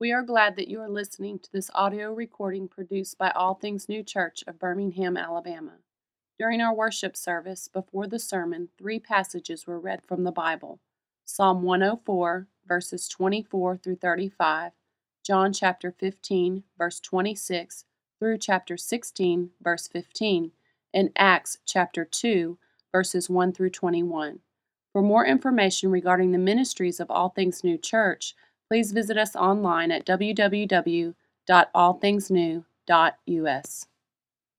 We are glad that you are listening to this audio recording produced by All Things New Church of Birmingham, Alabama. During our worship service, before the sermon, three passages were read from the Bible Psalm 104, verses 24 through 35, John chapter 15, verse 26 through chapter 16, verse 15, and Acts chapter 2, verses 1 through 21. For more information regarding the ministries of All Things New Church, please visit us online at www.allthingsnew.us.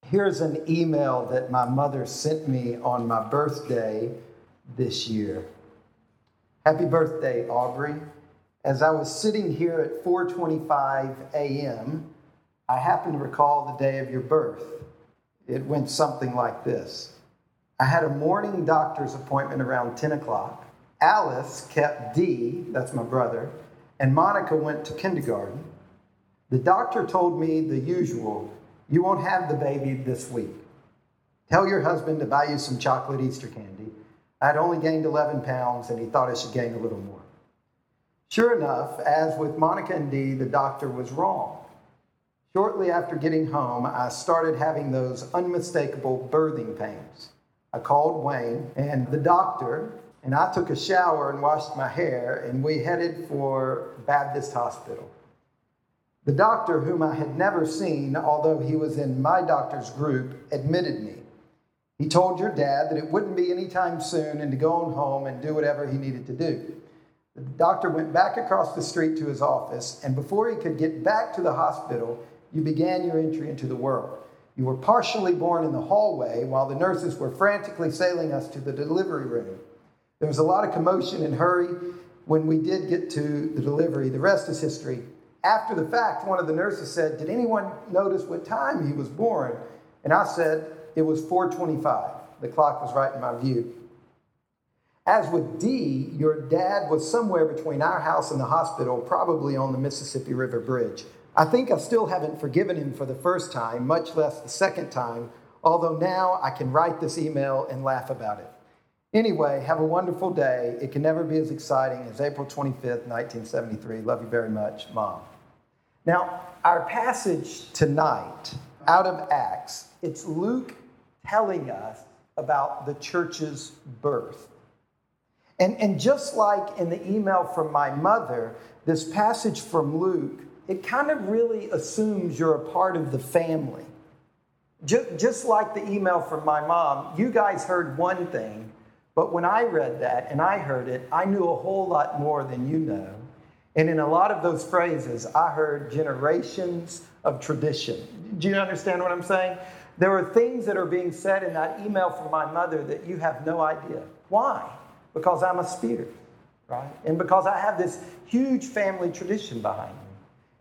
Here's an email that my mother sent me on my birthday this year. Happy birthday, Aubrey. As I was sitting here at 4:25 a.m., I happened to recall the day of your birth. It went something like this. I had a morning doctor's appointment around 10 o'clock. Alice kept D, that's my brother, and Monica went to kindergarten. The doctor told me the usual you won't have the baby this week. Tell your husband to buy you some chocolate Easter candy. I had only gained 11 pounds and he thought I should gain a little more. Sure enough, as with Monica and Dee, the doctor was wrong. Shortly after getting home, I started having those unmistakable birthing pains. I called Wayne and the doctor, and I took a shower and washed my hair, and we headed for Baptist Hospital. The doctor, whom I had never seen, although he was in my doctor's group, admitted me. He told your dad that it wouldn't be anytime soon and to go on home and do whatever he needed to do. The doctor went back across the street to his office, and before he could get back to the hospital, you began your entry into the world. You were partially born in the hallway while the nurses were frantically sailing us to the delivery room. There was a lot of commotion and hurry when we did get to the delivery. The rest is history. After the fact, one of the nurses said, "Did anyone notice what time he was born?" And I said, "It was 4:25." The clock was right in my view. As with D, your dad was somewhere between our house and the hospital, probably on the Mississippi River Bridge. I think I still haven't forgiven him for the first time, much less the second time, although now I can write this email and laugh about it. Anyway, have a wonderful day. It can never be as exciting as April 25th, 1973. Love you very much, Mom. Now, our passage tonight out of Acts, it's Luke telling us about the church's birth. And, and just like in the email from my mother, this passage from Luke, it kind of really assumes you're a part of the family. Just, just like the email from my mom, you guys heard one thing, but when I read that and I heard it, I knew a whole lot more than you know. And in a lot of those phrases, I heard generations of tradition. Do you understand what I'm saying? There are things that are being said in that email from my mother that you have no idea. Why? Because I'm a spirit, right? And because I have this huge family tradition behind me.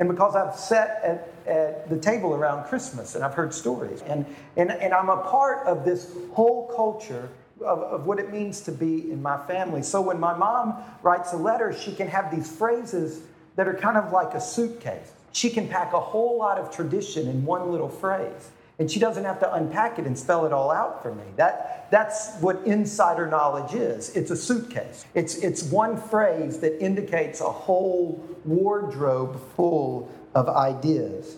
And because I've sat at, at the table around Christmas and I've heard stories. And, and, and I'm a part of this whole culture of, of what it means to be in my family. So when my mom writes a letter, she can have these phrases that are kind of like a suitcase. She can pack a whole lot of tradition in one little phrase. And she doesn't have to unpack it and spell it all out for me. That, that's what insider knowledge is. It's a suitcase. It's, it's one phrase that indicates a whole wardrobe full of ideas.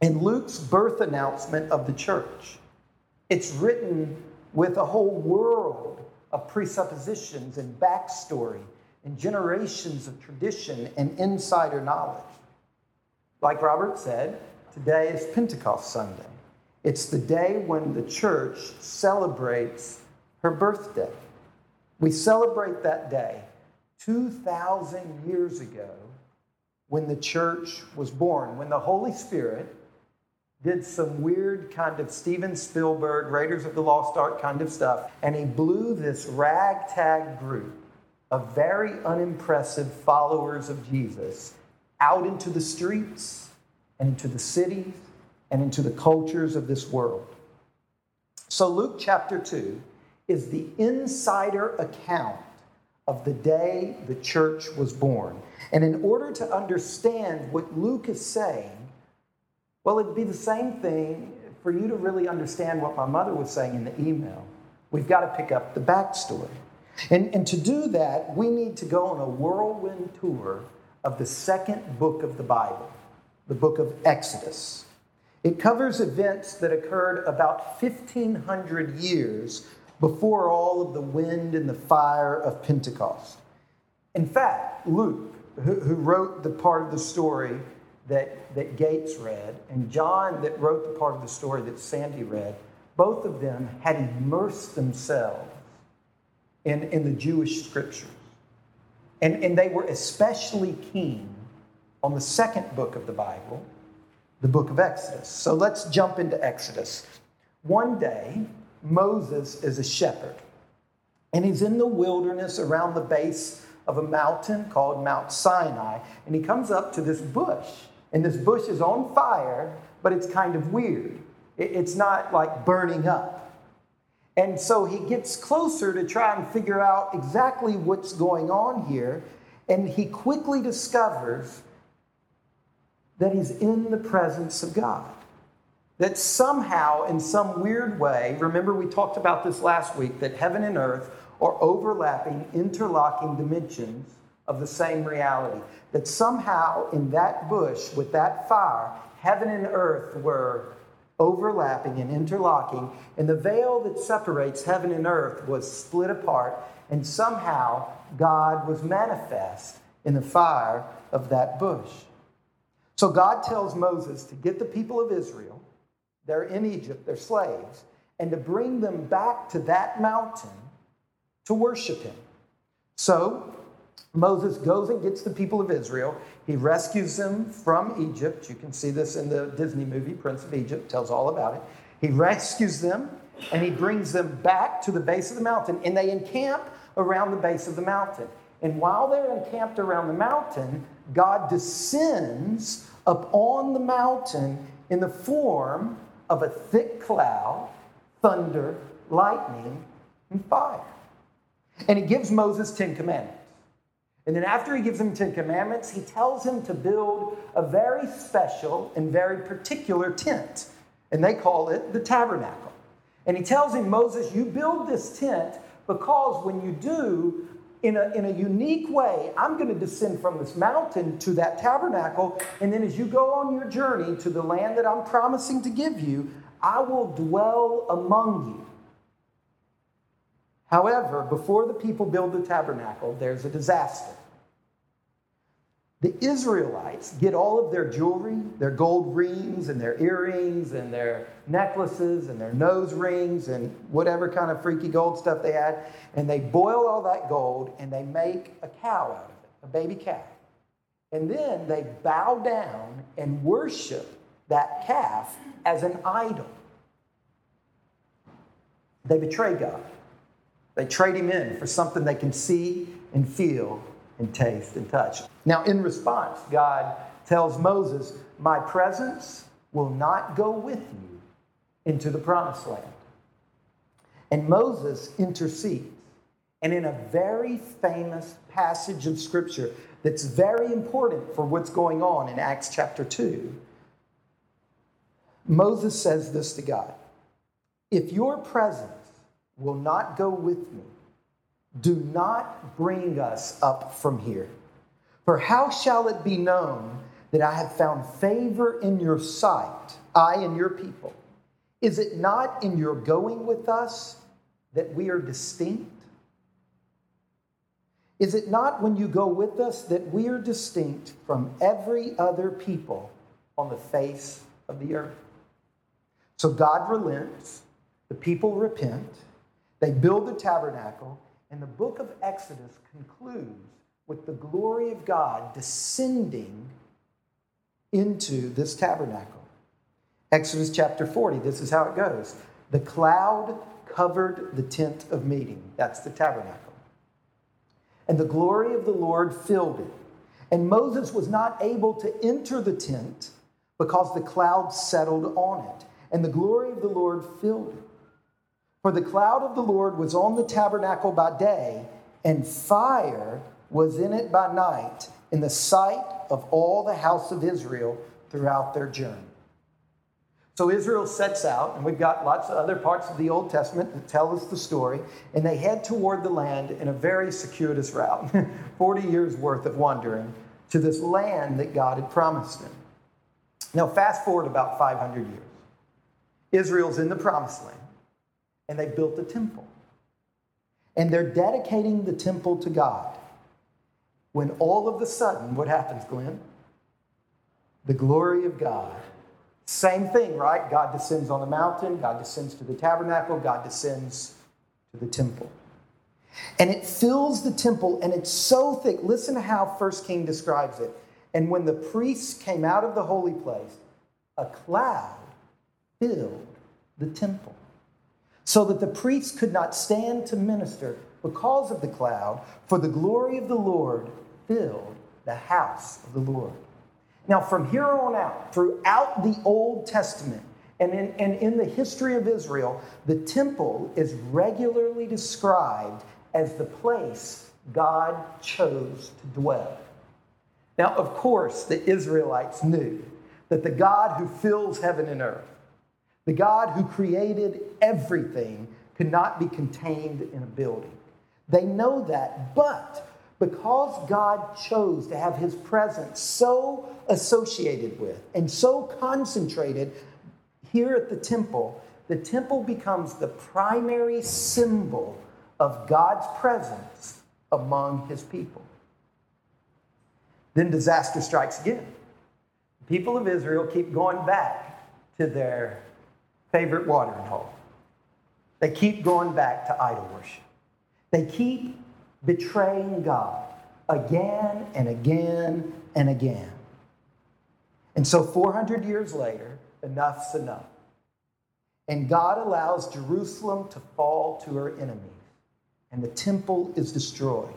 In Luke's birth announcement of the church, it's written with a whole world of presuppositions and backstory and generations of tradition and insider knowledge. Like Robert said, today is Pentecost Sunday. It's the day when the church celebrates her birthday. We celebrate that day 2,000 years ago when the church was born, when the Holy Spirit did some weird kind of Steven Spielberg, Raiders of the Lost Ark kind of stuff, and he blew this ragtag group of very unimpressive followers of Jesus out into the streets and into the cities and into the cultures of this world. So, Luke chapter 2 is the insider account of the day the church was born. And in order to understand what Luke is saying, well, it'd be the same thing for you to really understand what my mother was saying in the email. We've got to pick up the backstory. And, and to do that, we need to go on a whirlwind tour of the second book of the Bible, the book of Exodus. It covers events that occurred about 1,500 years before all of the wind and the fire of Pentecost. In fact, Luke, who, who wrote the part of the story that, that Gates read, and John, that wrote the part of the story that Sandy read, both of them had immersed themselves in, in the Jewish scriptures. And, and they were especially keen on the second book of the Bible, the book of Exodus. So let's jump into Exodus. One day, Moses is a shepherd, and he's in the wilderness around the base of a mountain called Mount Sinai, and he comes up to this bush, and this bush is on fire, but it's kind of weird. It's not like burning up. And so he gets closer to try and figure out exactly what's going on here, and he quickly discovers that he's in the presence of God. That somehow, in some weird way, remember we talked about this last week, that heaven and earth are overlapping, interlocking dimensions of the same reality. That somehow, in that bush with that fire, heaven and earth were overlapping and interlocking, and the veil that separates heaven and earth was split apart, and somehow God was manifest in the fire of that bush. So God tells Moses to get the people of Israel, they're in Egypt, they're slaves, and to bring them back to that mountain to worship him. So Moses goes and gets the people of Israel. He rescues them from Egypt. You can see this in the Disney movie, Prince of Egypt, tells all about it. He rescues them and he brings them back to the base of the mountain, and they encamp around the base of the mountain. And while they're encamped around the mountain, God descends up on the mountain in the form of a thick cloud, thunder, lightning, and fire. And he gives Moses 10 commandments. And then after he gives him 10 commandments, he tells him to build a very special and very particular tent. And they call it the tabernacle. And he tells him, Moses, you build this tent because when you do, in a, in a unique way, I'm going to descend from this mountain to that tabernacle. And then as you go on your journey to the land that I'm promising to give you, I will dwell among you. However, before the people build the tabernacle, there's a disaster. The Israelites get all of their jewelry, their gold rings and their earrings and their necklaces and their nose rings and whatever kind of freaky gold stuff they had, and they boil all that gold and they make a cow out of it, a baby calf. And then they bow down and worship that calf as an idol. They betray God. They trade him in for something they can see and feel and taste and touch. Now, in response, God tells Moses, My presence will not go with you into the promised land. And Moses intercedes. And in a very famous passage of scripture that's very important for what's going on in Acts chapter 2, Moses says this to God If your presence will not go with me, do not bring us up from here. For how shall it be known that I have found favor in your sight, I and your people? Is it not in your going with us that we are distinct? Is it not when you go with us that we are distinct from every other people on the face of the earth? So God relents, the people repent, they build the tabernacle, and the book of Exodus concludes with the glory of God descending into this tabernacle. Exodus chapter 40, this is how it goes. The cloud covered the tent of meeting. That's the tabernacle. And the glory of the Lord filled it. And Moses was not able to enter the tent because the cloud settled on it. And the glory of the Lord filled it. For the cloud of the Lord was on the tabernacle by day, and fire was in it by night, in the sight of all the house of Israel throughout their journey. So Israel sets out, and we've got lots of other parts of the Old Testament that tell us the story, and they head toward the land in a very circuitous route 40 years worth of wandering to this land that God had promised them. Now, fast forward about 500 years. Israel's in the promised land, and they built a temple. And they're dedicating the temple to God. When all of a sudden, what happens, Glenn? The glory of God. Same thing, right? God descends on the mountain, God descends to the tabernacle, God descends to the temple. And it fills the temple, and it's so thick. Listen to how First King describes it. And when the priests came out of the holy place, a cloud filled the temple, so that the priests could not stand to minister because of the cloud, for the glory of the Lord filled the house of the Lord. Now, from here on out, throughout the Old Testament, and in, and in the history of Israel, the temple is regularly described as the place God chose to dwell. Now, of course, the Israelites knew that the God who fills heaven and earth, the God who created everything, could not be contained in a building. They know that, but because God chose to have his presence so associated with and so concentrated here at the temple, the temple becomes the primary symbol of God's presence among his people. Then disaster strikes again. The people of Israel keep going back to their favorite watering hole. They keep going back to idol worship. They keep betraying God again and again and again. And so 400 years later, enough's enough. And God allows Jerusalem to fall to her enemies, and the temple is destroyed.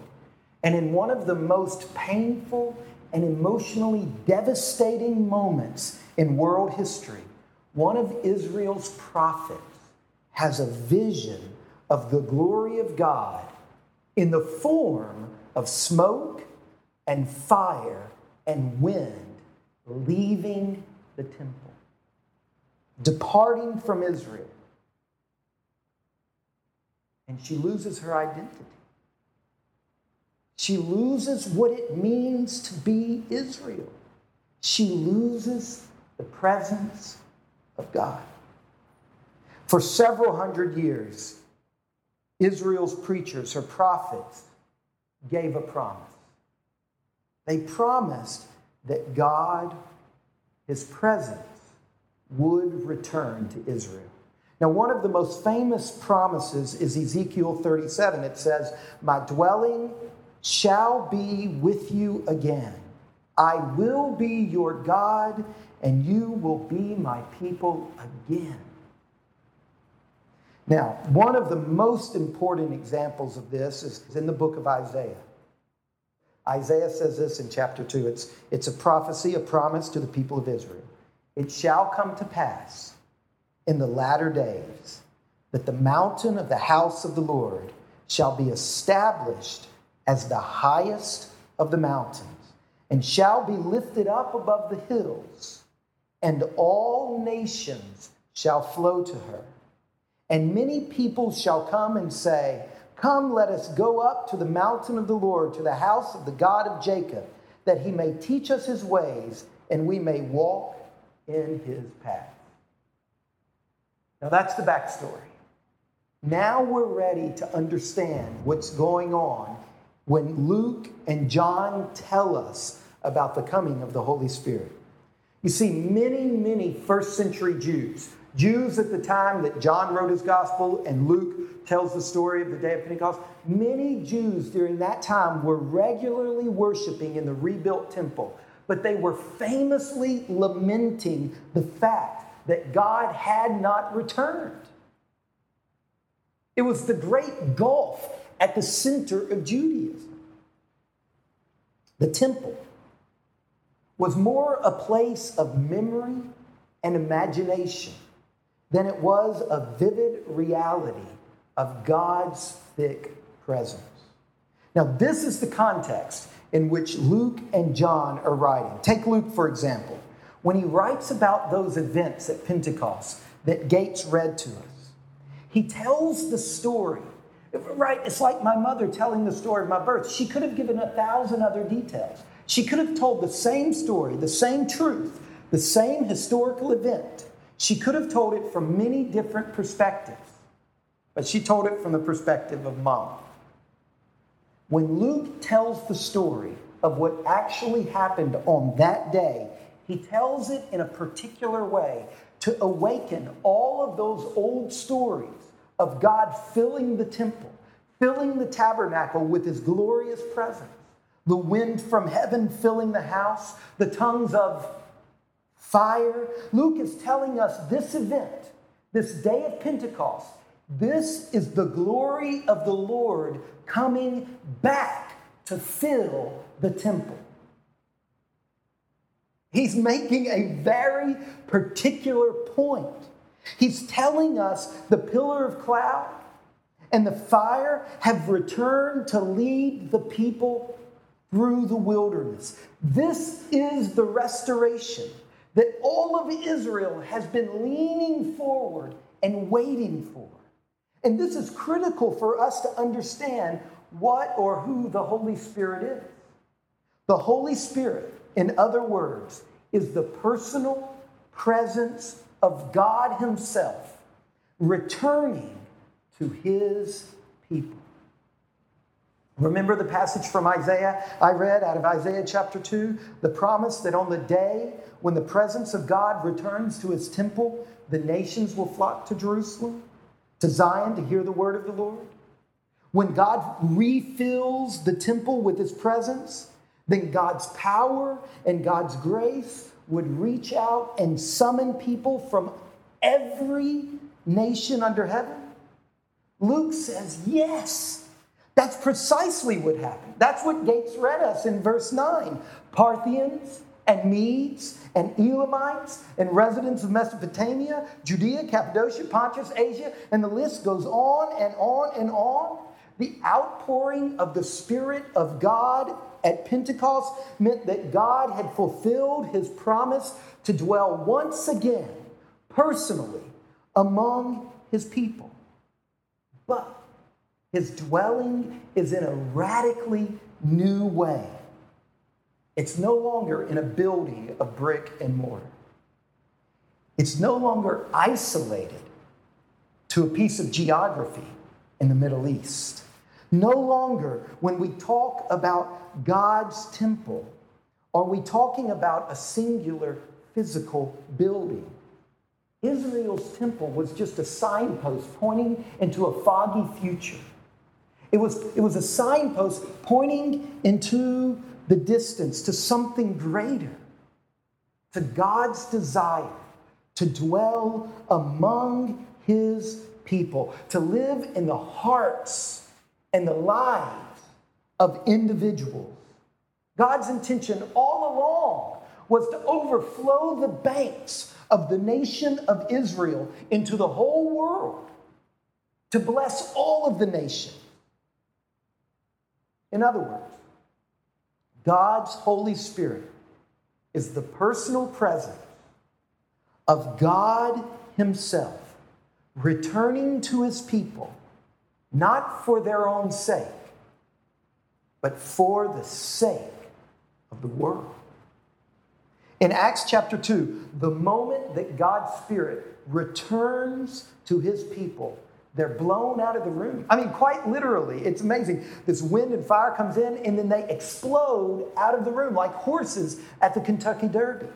And in one of the most painful and emotionally devastating moments in world history, one of Israel's prophets has a vision of the glory of God in the form of smoke and fire and wind leaving the temple, departing from Israel. And she loses her identity. She loses what it means to be Israel. She loses the presence of God. For several hundred years, Israel's preachers, her prophets, gave a promise. They promised that God, his presence, would return to Israel. Now, one of the most famous promises is Ezekiel 37. It says, My dwelling shall be with you again. I will be your God, and you will be my people again. Now, one of the most important examples of this is in the book of Isaiah. Isaiah says this in chapter 2. It's, it's a prophecy, a promise to the people of Israel. It shall come to pass in the latter days that the mountain of the house of the Lord shall be established as the highest of the mountains, and shall be lifted up above the hills, and all nations shall flow to her. And many people shall come and say, Come, let us go up to the mountain of the Lord, to the house of the God of Jacob, that he may teach us his ways, and we may walk in his path. Now that's the backstory. Now we're ready to understand what's going on when Luke and John tell us about the coming of the Holy Spirit. You see, many, many first century Jews Jews at the time that John wrote his gospel and Luke tells the story of the day of Pentecost, many Jews during that time were regularly worshiping in the rebuilt temple, but they were famously lamenting the fact that God had not returned. It was the great gulf at the center of Judaism. The temple was more a place of memory and imagination than it was a vivid reality of God's thick presence. Now, this is the context in which Luke and John are writing. Take Luke, for example. When he writes about those events at Pentecost that Gates read to us, he tells the story. Right? It's like my mother telling the story of my birth. She could have given a thousand other details. She could have told the same story, the same truth, the same historical event. She could have told it from many different perspectives, but she told it from the perspective of mom. When Luke tells the story of what actually happened on that day, he tells it in a particular way to awaken all of those old stories of God filling the temple, filling the tabernacle with his glorious presence, the wind from heaven filling the house, the tongues of fire. Luke is telling us this event, this day of Pentecost, this is the glory of the Lord coming back to fill the temple. He's making a very particular point. He's telling us the pillar of cloud and the fire have returned to lead the people through the wilderness. This is the restoration that all of Israel has been leaning forward and waiting for. And this is critical for us to understand what or who the Holy Spirit is. The Holy Spirit, in other words, is the personal presence of God Himself returning to His people. Remember the passage from Isaiah I read out of Isaiah chapter 2? The promise that on the day when the presence of God returns to His temple, the nations will flock to Jerusalem, to Zion to hear the word of the Lord. When God refills the temple with His presence, then God's power and God's grace would reach out and summon people from every nation under heaven? Luke says, yes. That's precisely what happened. That's what Gates read us in verse 9. Parthians and Medes and Elamites and residents of Mesopotamia, Judea, Cappadocia, Pontus, Asia, and the list goes on and on and on. The outpouring of the Spirit of God at Pentecost meant that God had fulfilled his promise to dwell once again personally among his people. But his dwelling is in a radically new way. It's no longer in a building of brick and mortar. It's no longer isolated to a piece of geography in the Middle East. No longer, when we talk about God's temple, are we talking about a singular physical building. Israel's temple was just a signpost pointing into a foggy future. It was, it was a signpost pointing into the distance to something greater, to God's desire to dwell among his people, to live in the hearts and the lives of individuals. God's intention all along was to overflow the banks of the nation of Israel into the whole world, to bless all of the nation. In other words, God's Holy Spirit is the personal presence of God Himself returning to His people not for their own sake, but for the sake of the world. In Acts chapter 2, the moment that God's Spirit returns to his people, they're blown out of the room. I mean, quite literally, it's amazing. This wind and fire comes in, and then they explode out of the room like horses at the Kentucky Derby.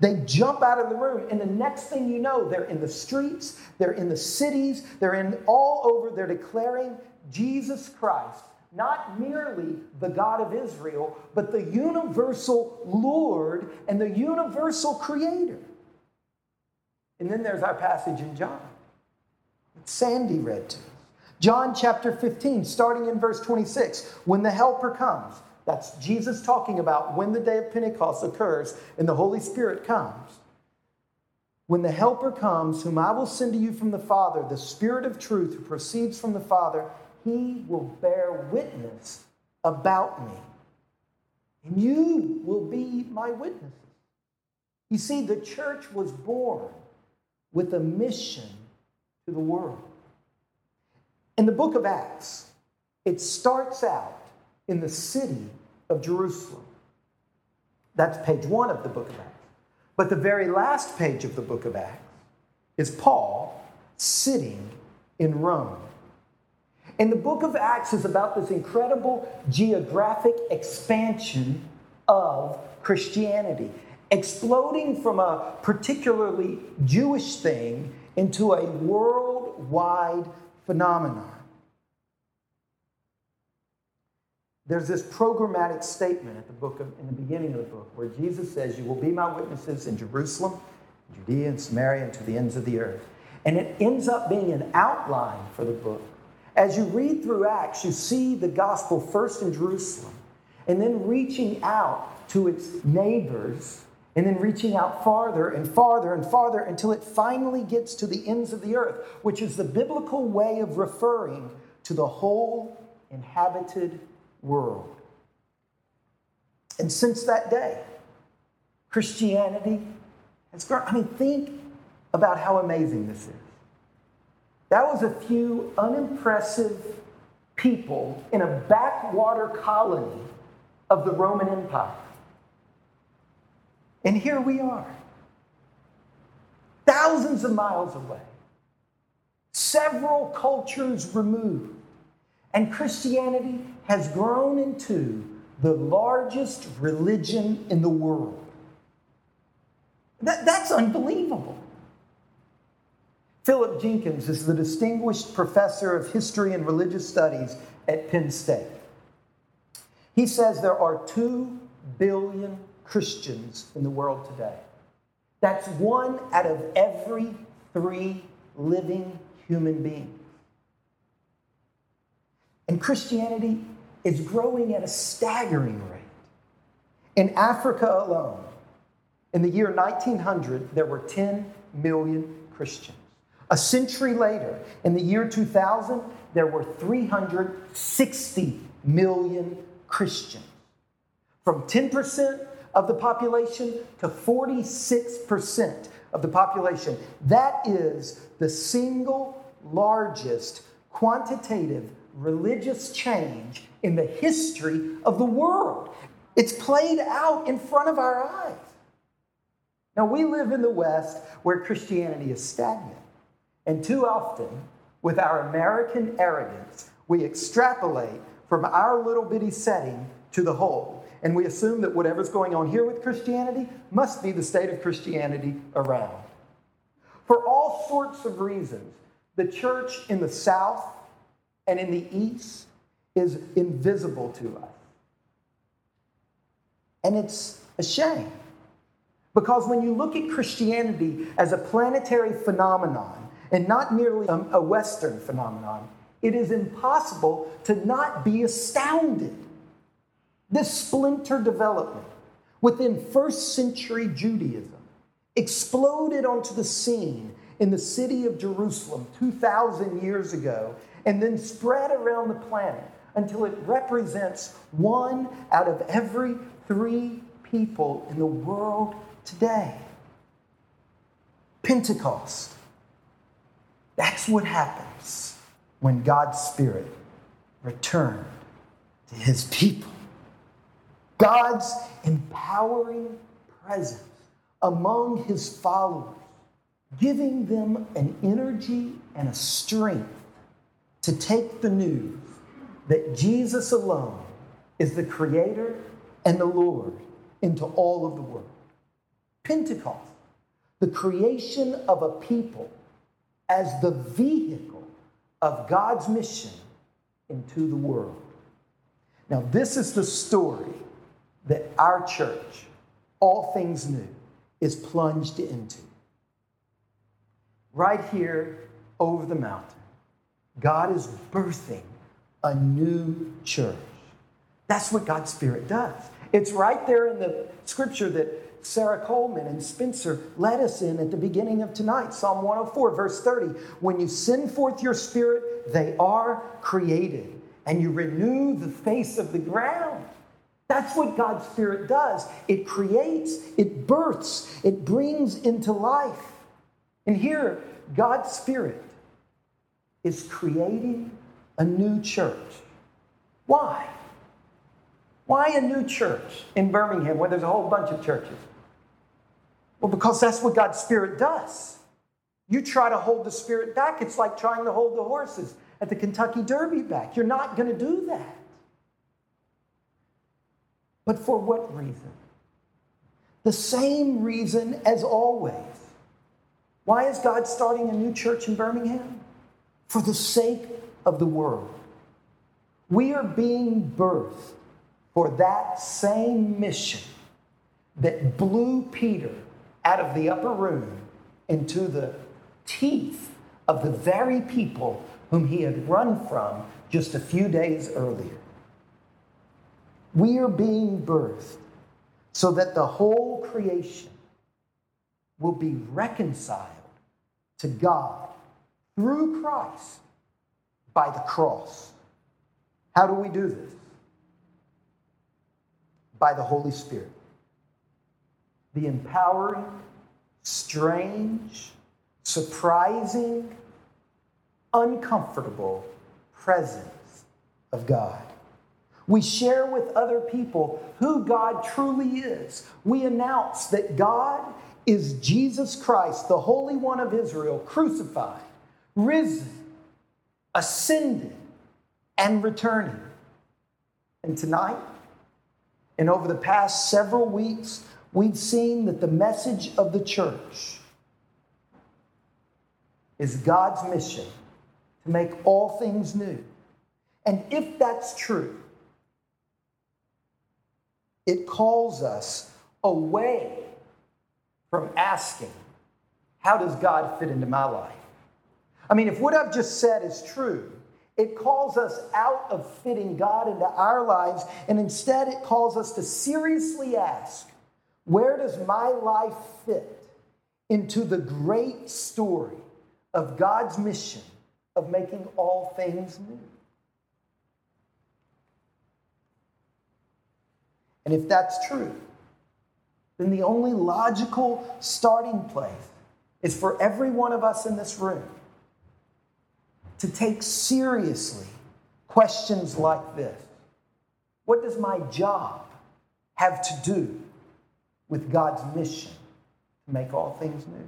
They jump out of the room, and the next thing you know, they're in the streets, they're in the cities, they're in all over, they're declaring Jesus Christ, not merely the God of Israel, but the universal Lord and the universal Creator. And then there's our passage in John. Sandy read to. John chapter 15, starting in verse 26. When the Helper comes, that's Jesus talking about when the day of Pentecost occurs and the Holy Spirit comes. When the Helper comes, whom I will send to you from the Father, the Spirit of truth who proceeds from the Father, he will bear witness about me. And you will be my witnesses. You see, the church was born with a mission to the world. In the book of Acts, it starts out in the city of Jerusalem. That's page one of the book of Acts. But the very last page of the book of Acts is Paul sitting in Rome. And the book of Acts is about this incredible geographic expansion of Christianity, exploding from a particularly Jewish thing into a worldwide phenomenon. There's this programmatic statement at the book of, in the beginning of the book where Jesus says, You will be my witnesses in Jerusalem, Judea, and Samaria, and to the ends of the earth. And it ends up being an outline for the book. As you read through Acts, you see the gospel first in Jerusalem, and then reaching out to its neighbors, and then reaching out farther and farther and farther until it finally gets to the ends of the earth, which is the biblical way of referring to the whole inhabited world. And since that day, Christianity has grown. I mean, think about how amazing this is. That was a few unimpressive people in a backwater colony of the Roman Empire. And here we are, thousands of miles away, several cultures removed, and Christianity has grown into the largest religion in the world. That, that's unbelievable. Philip Jenkins is the distinguished professor of history and religious studies at Penn State. He says there are 2 billion Christians in the world today. That's one out of every three living human beings. And Christianity is growing at a staggering rate. In Africa alone, in the year 1900, there were 10 million Christians. A century later, in the year 2000, there were 360 million Christians. From 10% of the population to 46% of the population. That is the single largest quantitative religious change in the history of the world. It's played out in front of our eyes. Now, we live in the West where Christianity is stagnant. And too often, with our American arrogance, we extrapolate from our little bitty setting to the whole. And we assume that whatever's going on here with Christianity must be the state of Christianity around. For all sorts of reasons, the church in the South and in the East is invisible to us. And it's a shame. Because when you look at Christianity as a planetary phenomenon and not merely a Western phenomenon, it is impossible to not be astounded. This splinter development within first century Judaism exploded onto the scene in the city of Jerusalem 2,000 years ago and then spread around the planet until it represents one out of every three people in the world today. Pentecost. That's what happens when God's Spirit returned to his people. God's empowering presence among his followers, giving them an energy and a strength to take the news that Jesus alone is the creator and the Lord into all of the world. Pentecost, the creation of a people as the vehicle of God's mission into the world. Now, this is the story that our church, All Things New, is plunged into. Right here over the mountain, God is birthing a new church. That's what God's Spirit does. It's right there in the scripture that Sarah Coleman and Spencer led us in at the beginning of tonight, Psalm 104, verse 30. When you send forth your Spirit, they are created, and you renew the face of the ground. That's what God's Spirit does. It creates, it births, it brings into life. And here, God's Spirit is creating a new church. Why? Why a new church in Birmingham where there's a whole bunch of churches? Well, because that's what God's Spirit does. You try to hold the Spirit back, it's like trying to hold the horses at the Kentucky Derby back. You're not going to do that. But for what reason? The same reason as always. Why is God starting a new church in Birmingham? For the sake of the world. We are being birthed for that same mission that blew Peter out of the upper room into the teeth of the very people whom he had run from just a few days earlier. We are being birthed so that the whole creation will be reconciled to God through Christ by the cross. How do we do this? By the Holy Spirit. The empowering, strange, surprising, uncomfortable presence of God. We share with other people who God truly is. We announce that God is Jesus Christ, the Holy One of Israel, crucified, risen, ascended, and returning. And tonight, and over the past several weeks, we've seen that the message of the church is God's mission to make all things new. And if that's true, it calls us away from asking, How does God fit into my life? I mean, if what I've just said is true, it calls us out of fitting God into our lives, and instead it calls us to seriously ask, Where does my life fit into the great story of God's mission of making all things new? And if that's true, then the only logical starting place is for every one of us in this room to take seriously questions like this What does my job have to do with God's mission to make all things new?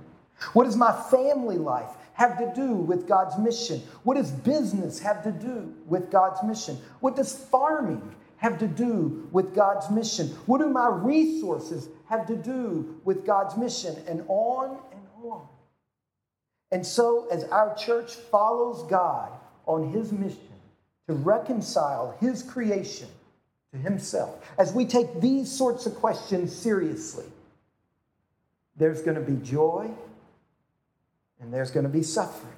What does my family life have to do with God's mission? What does business have to do with God's mission? What does farming have to do with God's mission? What do my resources have to do with God's mission? And on and on. And so, as our church follows God on his mission to reconcile his creation to himself, as we take these sorts of questions seriously, there's going to be joy and there's going to be suffering.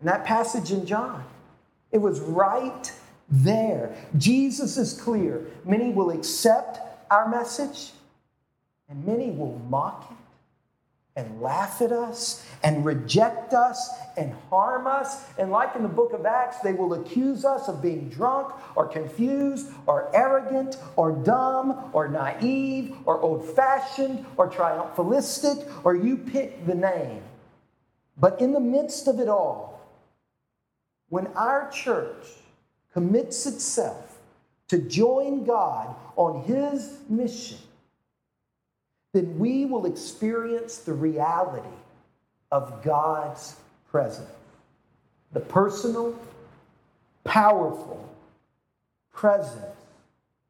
In that passage in John, it was right there. Jesus is clear. Many will accept our message, and many will mock it and laugh at us and reject us and harm us. And like in the book of Acts, they will accuse us of being drunk or confused or arrogant or dumb or naive or old fashioned or triumphalistic or you pick the name. But in the midst of it all, when our church commits itself to join God on His mission, then we will experience the reality of God's presence. The personal, powerful presence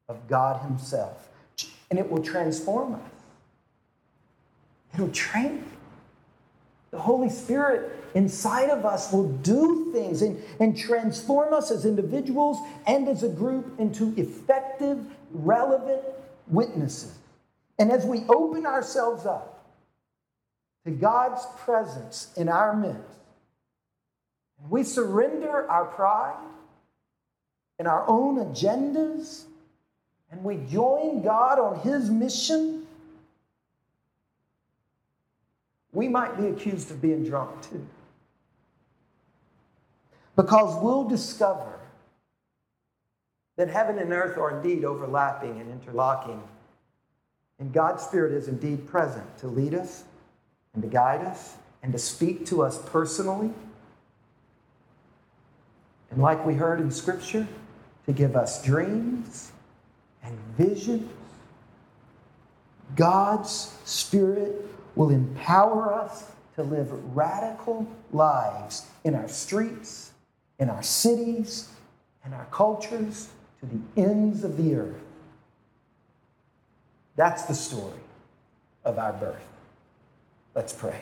of God Himself. And it will transform us, it'll train. The Holy Spirit inside of us will do things and, and transform us as individuals and as a group into effective, relevant witnesses. And as we open ourselves up to God's presence in our midst, we surrender our pride and our own agendas, and we join God on His mission we might be accused of being drunk too. Because we'll discover that heaven and earth are indeed overlapping and interlocking, and God's Spirit is indeed present to lead us and to guide us and to speak to us personally. And like we heard in Scripture, to give us dreams and visions, God's Spirit will empower us to live radical lives in our streets, in our cities, in our cultures, to the ends of the earth. That's the story of our birth. Let's pray.